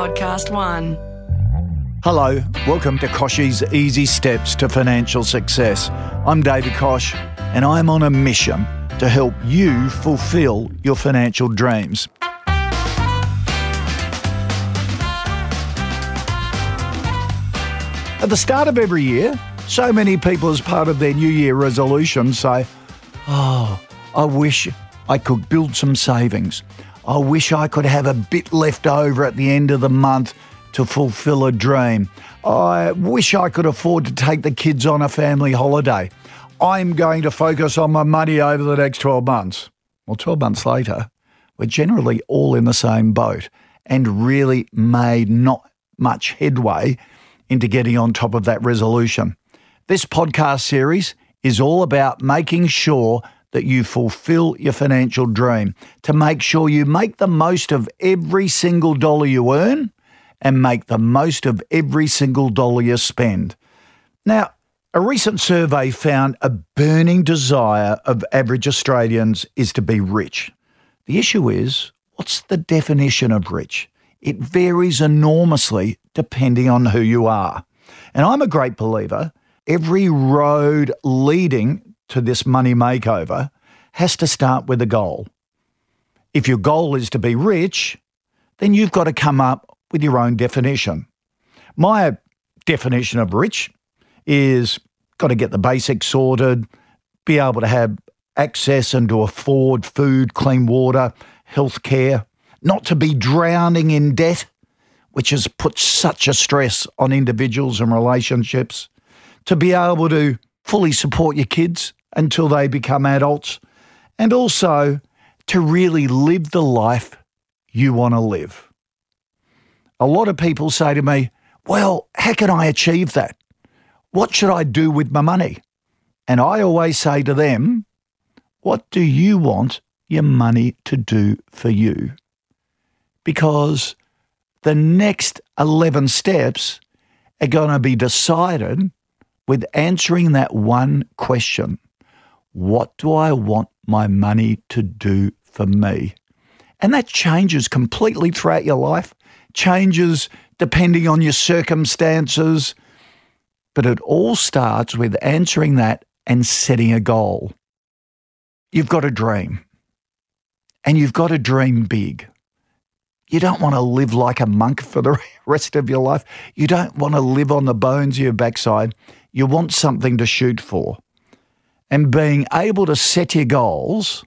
Podcast One. Hello, welcome to Kochie's Easy Steps to Financial Success. I'm David Koch, and I'm on a mission to help you fulfill your financial dreams. At the start of every year, so many people, as part of their New Year resolution, say, Oh, I wish I could build some savings. I wish I could have a bit left over at the end of the month to fulfill a dream. I wish I could afford to take the kids on a family holiday. I'm going to focus on my money over the next 12 months. Well, 12 months later, we're generally all in the same boat and really made not much headway into getting on top of that resolution. This podcast series is all about making sure that you fulfill your financial dream, to make sure you make the most of every single dollar you earn and make the most of every single dollar you spend. Now, a recent survey found a burning desire of average Australians is to be rich. The issue is, what's the definition of rich? It varies enormously depending on who you are. And I'm a great believer every road leading to this money makeover has to start with a goal. If your goal is to be rich, then you've got to come up with your own definition. My definition of rich is got to get the basics sorted, be able to have access and to afford food, clean water, health care, not to be drowning in debt, which has put such a stress on individuals and relationships, to be able to fully support your kids until they become adults, and also to really live the life you want to live. A lot of people say to me, Well, how can I achieve that? What should I do with my money? And I always say to them, What do you want your money to do for you? Because the next 11 steps are going to be decided with answering that one question What do I want my money to do for me? And that changes completely throughout your life, changes depending on your circumstances. But it all starts with answering that and setting a goal. You've got a dream, and you've got to dream big. You don't want to live like a monk for the rest of your life. You don't want to live on the bones of your backside. You want something to shoot for. And being able to set your goals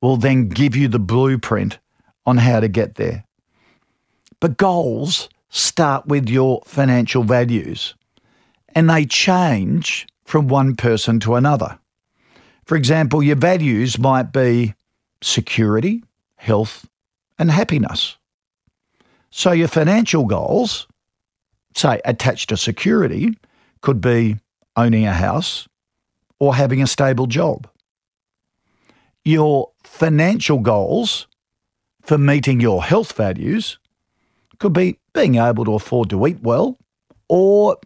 will then give you the blueprint on how to get there. But goals start with your financial values, and they change from one person to another. For example, your values might be security, health, and happiness. So your financial goals, say attached to security, could be owning a house or having a stable job. Your financial goals for meeting your health values could be being able to afford to eat well or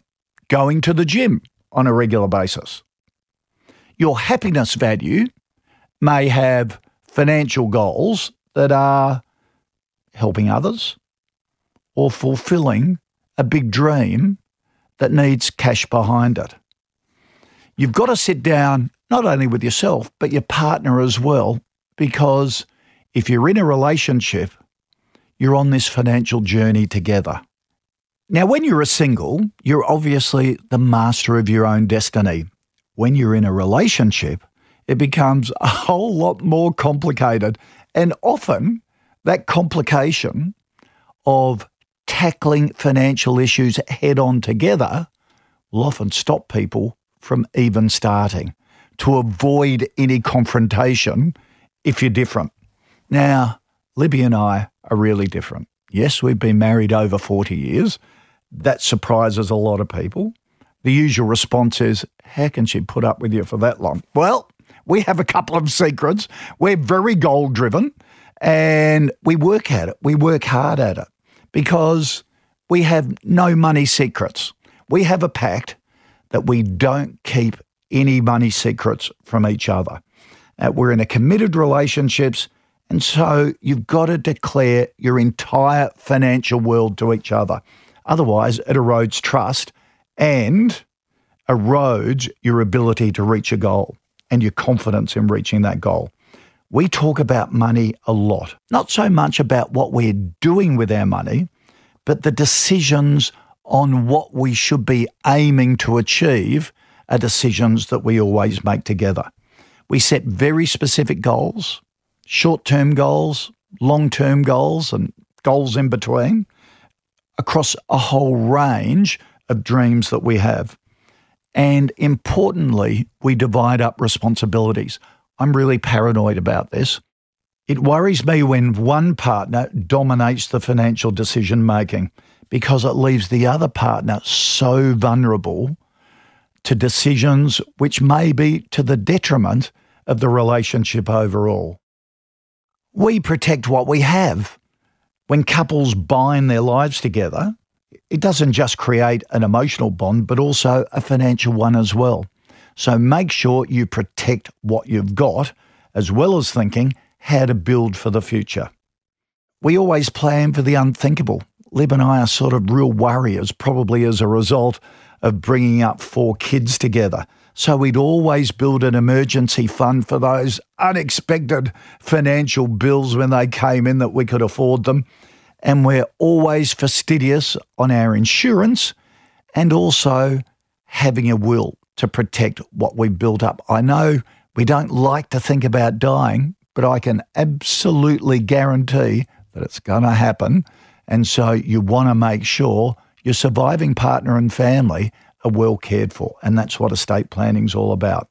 going to the gym on a regular basis. Your happiness value may have financial goals that are helping others or fulfilling a big dream that needs cash behind it. You've got to sit down not only with yourself, but your partner as well, because if you're in a relationship, you're on this financial journey together. Now, when you're a single, you're obviously the master of your own destiny. When you're in a relationship, it becomes a whole lot more complicated. And often, that complication of tackling financial issues head on together will often stop people from even starting to avoid any confrontation if you're different. Now, Libby and I are really different. Yes, we've been married over 40 years. That surprises a lot of people. The usual response is, How can she put up with you for that long? Well, we have a couple of secrets. We're very goal driven and we work at it. We work hard at it because we have no money secrets. We have a pact that we don't keep any money secrets from each other. Uh, we're in a committed relationships And so you've got to declare your entire financial world to each other. Otherwise, it erodes trust and erodes your ability to reach a goal and your confidence in reaching that goal. We talk about money a lot, not so much about what we're doing with our money, but the decisions on what we should be aiming to achieve are decisions that we always make together. We set very specific goals, short term goals, long term goals, and goals in between across a whole range of dreams that we have. And importantly, we divide up responsibilities. I'm really paranoid about this. It worries me when one partner dominates the financial decision making because it leaves the other partner so vulnerable to decisions which may be to the detriment of the relationship overall. We protect what we have. When couples bind their lives together, it doesn't just create an emotional bond, but also a financial one as well. So make sure you protect what you've got, as well as thinking how to build for the future. We always plan for the unthinkable. Lib and I are sort of real warriors, probably as a result of bringing up four kids together. So we'd always build an emergency fund for those unexpected financial bills when they came in that we could afford them. And we're always fastidious on our insurance and also having a will to protect what we've built up. I know we don't like to think about dying, but I can absolutely guarantee that it's going to happen. And so you want to make sure your surviving partner and family are well cared for. And that's what estate planning is all about.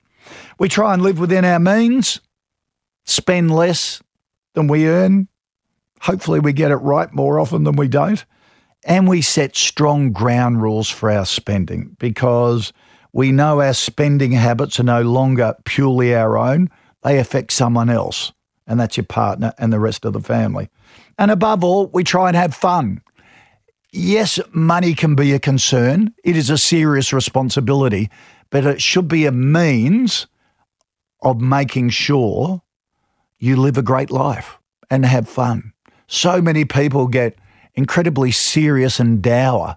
We try and live within our means, spend less than we earn. Hopefully, we get it right more often than we don't. And we set strong ground rules for our spending because we know our spending habits are no longer purely our own, they affect someone else, and that's your partner and the rest of the family. And above all, we try and have fun. Yes, money can be a concern. It is a serious responsibility, but it should be a means of making sure you live a great life and have fun. So many people get incredibly serious and dour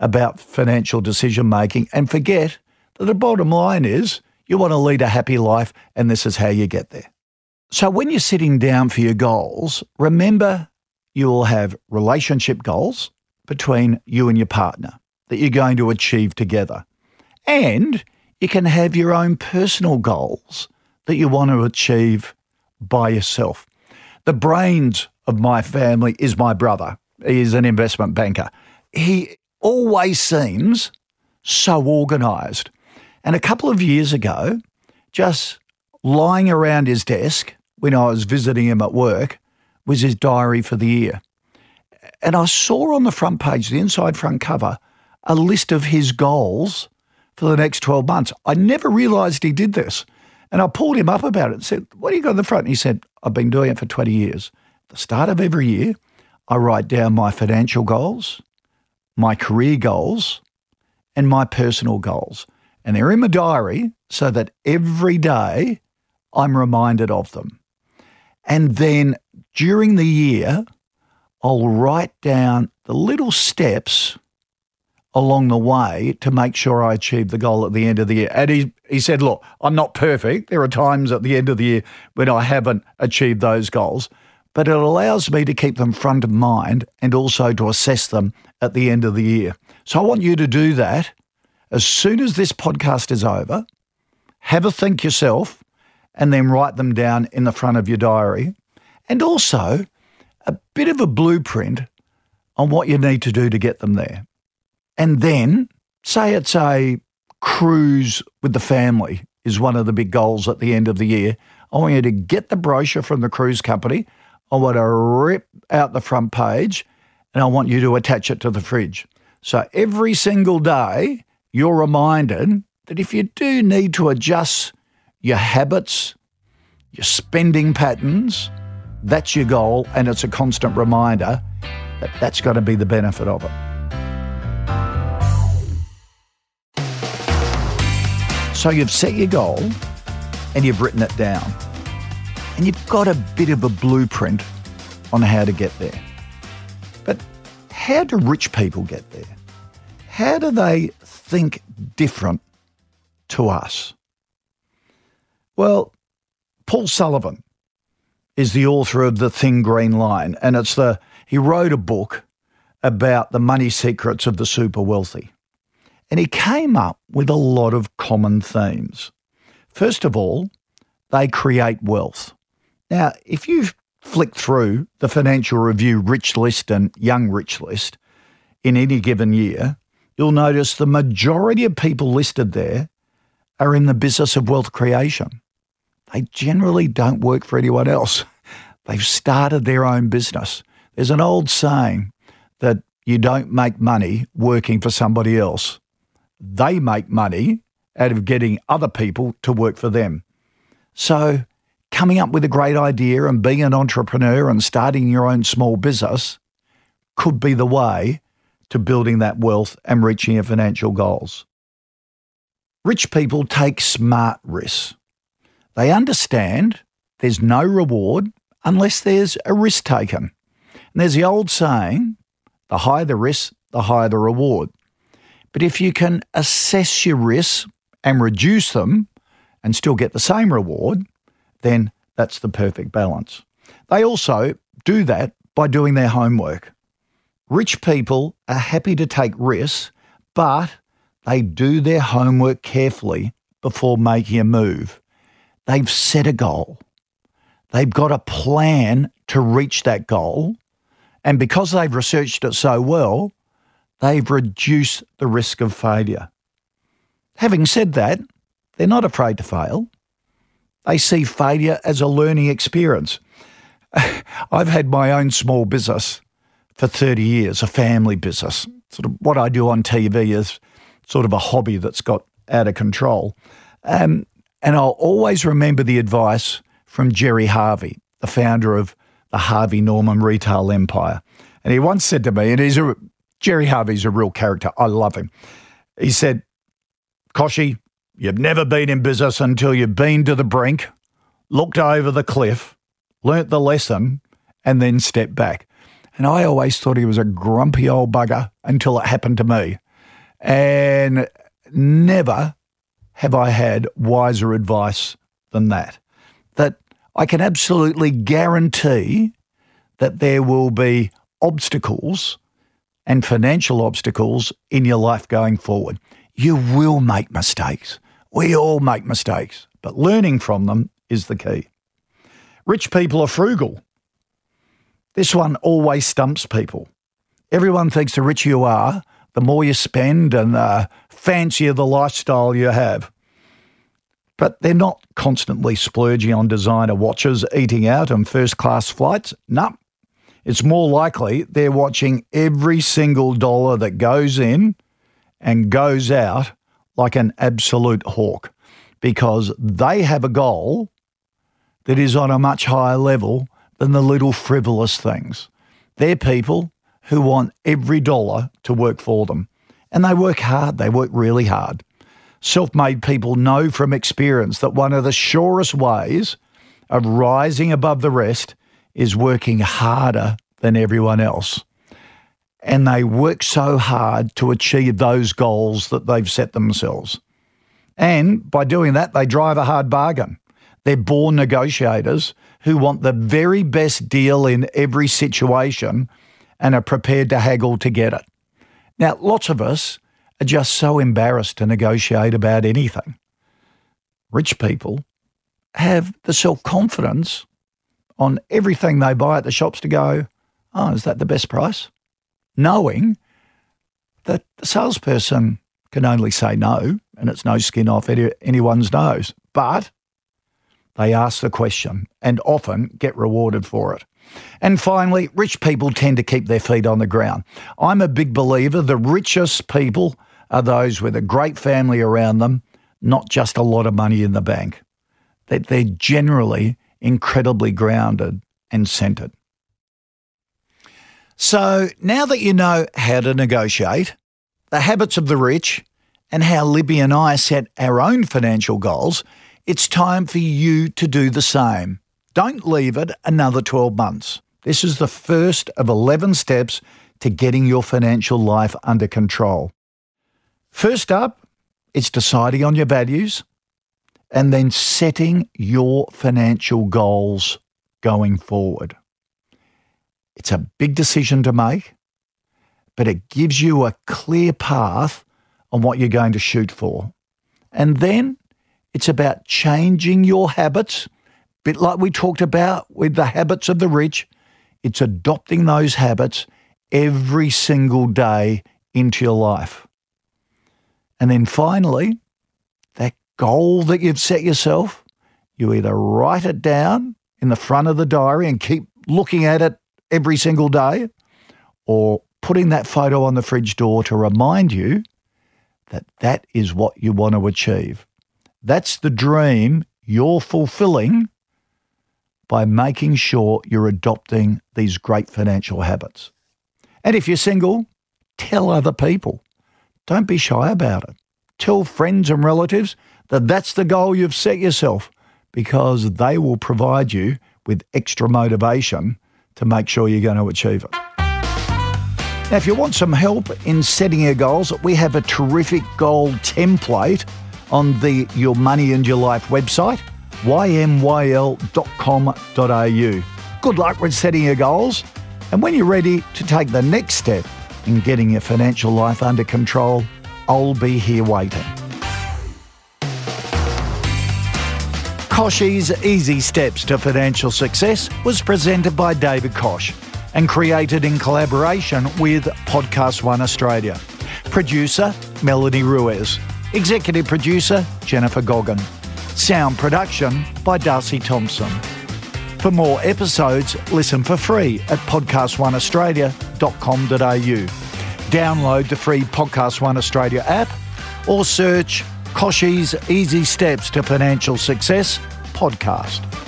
about financial decision making and forget that the bottom line is you want to lead a happy life, and this is how you get there. So, when you're sitting down for your goals, remember you'll have relationship goals, between you and your partner that you're going to achieve together. And you can have your own personal goals that you want to achieve by yourself. The brains of my family is my brother. He is an investment banker. He always seems so organized. And a couple of years ago, just lying around his desk when I was visiting him at work was his diary for the year. And I saw on the front page, the inside front cover, a list of his goals for the next 12 months. I never realized he did this. And I pulled him up about it and said, What do you got in the front? And he said, I've been doing it for 20 years. At the start of every year, I write down my financial goals, my career goals, and my personal goals. And they're in my diary so that every day I'm reminded of them. And then during the year, I'll write down the little steps along the way to make sure I achieve the goal at the end of the year. And he, he said, Look, I'm not perfect. There are times at the end of the year when I haven't achieved those goals, but it allows me to keep them front of mind and also to assess them at the end of the year. So I want you to do that as soon as this podcast is over. Have a think yourself and then write them down in the front of your diary. And also, a bit of a blueprint on what you need to do to get them there. And then, say it's a cruise with the family, is one of the big goals at the end of the year. I want you to get the brochure from the cruise company. I want to rip out the front page and I want you to attach it to the fridge. So every single day, you're reminded that if you do need to adjust your habits, your spending patterns, that's your goal, and it's a constant reminder that that's got to be the benefit of it. So you've set your goal and you've written it down. and you've got a bit of a blueprint on how to get there. But how do rich people get there? How do they think different to us? Well, Paul Sullivan is the author of The Thin Green Line, and it's the he wrote a book about the money secrets of the super wealthy. And he came up with a lot of common themes. First of all, they create wealth. Now, if you flick through the Financial Review Rich List and Young Rich List in any given year, you'll notice the majority of people listed there are in the business of wealth creation. They generally don't work for anyone else. They've started their own business. There's an old saying that you don't make money working for somebody else. They make money out of getting other people to work for them. So, coming up with a great idea and being an entrepreneur and starting your own small business could be the way to building that wealth and reaching your financial goals. Rich people take smart risks. They understand there's no reward unless there's a risk taken. And there's the old saying the higher the risk, the higher the reward. But if you can assess your risks and reduce them and still get the same reward, then that's the perfect balance. They also do that by doing their homework. Rich people are happy to take risks, but they do their homework carefully before making a move. They've set a goal. They've got a plan to reach that goal. And because they've researched it so well, they've reduced the risk of failure. Having said that, they're not afraid to fail. They see failure as a learning experience. I've had my own small business for 30 years, a family business. Sort of what I do on TV is sort of a hobby that's got out of control. Um, and I'll always remember the advice from Gerry Harvey, the founder of the Harvey Norman retail empire. And he once said to me, and he's a Gerry Harvey's a real character. I love him. He said, Kochie, you've never been in business until you've been to the brink, looked over the cliff, learnt the lesson, and then stepped back. And I always thought he was a grumpy old bugger until it happened to me. And never have I had wiser advice than that. That I can absolutely guarantee that there will be obstacles and financial obstacles in your life going forward. You will make mistakes. We all make mistakes, but learning from them is the key. Rich people are frugal. This one always stumps people. Everyone thinks the richer you are, the more you spend and the fancier the lifestyle you have. But they're not constantly splurging on designer watches, eating out, and first class flights. No, it's more likely they're watching every single dollar that goes in and goes out like an absolute hawk because they have a goal that is on a much higher level than the little frivolous things. They're people who want every dollar to work for them. And they work hard, they work really hard. Self made people know from experience that one of the surest ways of rising above the rest is working harder than everyone else. And they work so hard to achieve those goals that they've set themselves. And by doing that, they drive a hard bargain. They're born negotiators who want the very best deal in every situation and are prepared to haggle to get it. Now, lots of us are just so embarrassed to negotiate about anything. Rich people have the self confidence on everything they buy at the shops to go, oh, is that the best price? Knowing that the salesperson can only say no, and it's no skin off any, anyone's nose. But they ask the question and often get rewarded for it. And finally, rich people tend to keep their feet on the ground. I'm a big believer the richest people are those with a great family around them, not just a lot of money in the bank. That they're generally incredibly grounded and centered. So now that you know how to negotiate, the habits of the rich, and how Libby and I set our own financial goals, it's time for you to do the same. Don't leave it another 12 months. This is the first of 11 steps to getting your financial life under control. First up, it's deciding on your values and then setting your financial goals going forward. It's a big decision to make, but it gives you a clear path on what you're going to shoot for. And then it's about changing your habits, bit like we talked about with the habits of the rich. It's adopting those habits every single day into your life. And then finally, that goal that you've set yourself, you either write it down in the front of the diary and keep looking at it every single day, or putting that photo on the fridge door to remind you that that is what you want to achieve. That's the dream you're fulfilling by making sure you're adopting these great financial habits. And if you're single, tell other people. Don't be shy about it. Tell friends and relatives that that's the goal you've set yourself because they will provide you with extra motivation to make sure you're going to achieve it. Now, if you want some help in setting your goals, we have a terrific goal template on the Your Money and Your Life website, ymyl.com.au. Good luck with setting your goals. And when you're ready to take the next step in getting your financial life under control, I'll be here waiting. Kochie's Easy Steps to Financial Success was presented by David Koch and created in collaboration with Podcast One Australia. Producer Melanie Ruiz. Executive producer Jennifer Goggin. Sound production by Darcy Thompson. For more episodes, listen for free at podcastoneaustralia.com.au. Download the free Podcast One Australia app or search Kochie's Easy Steps to Financial Success podcast.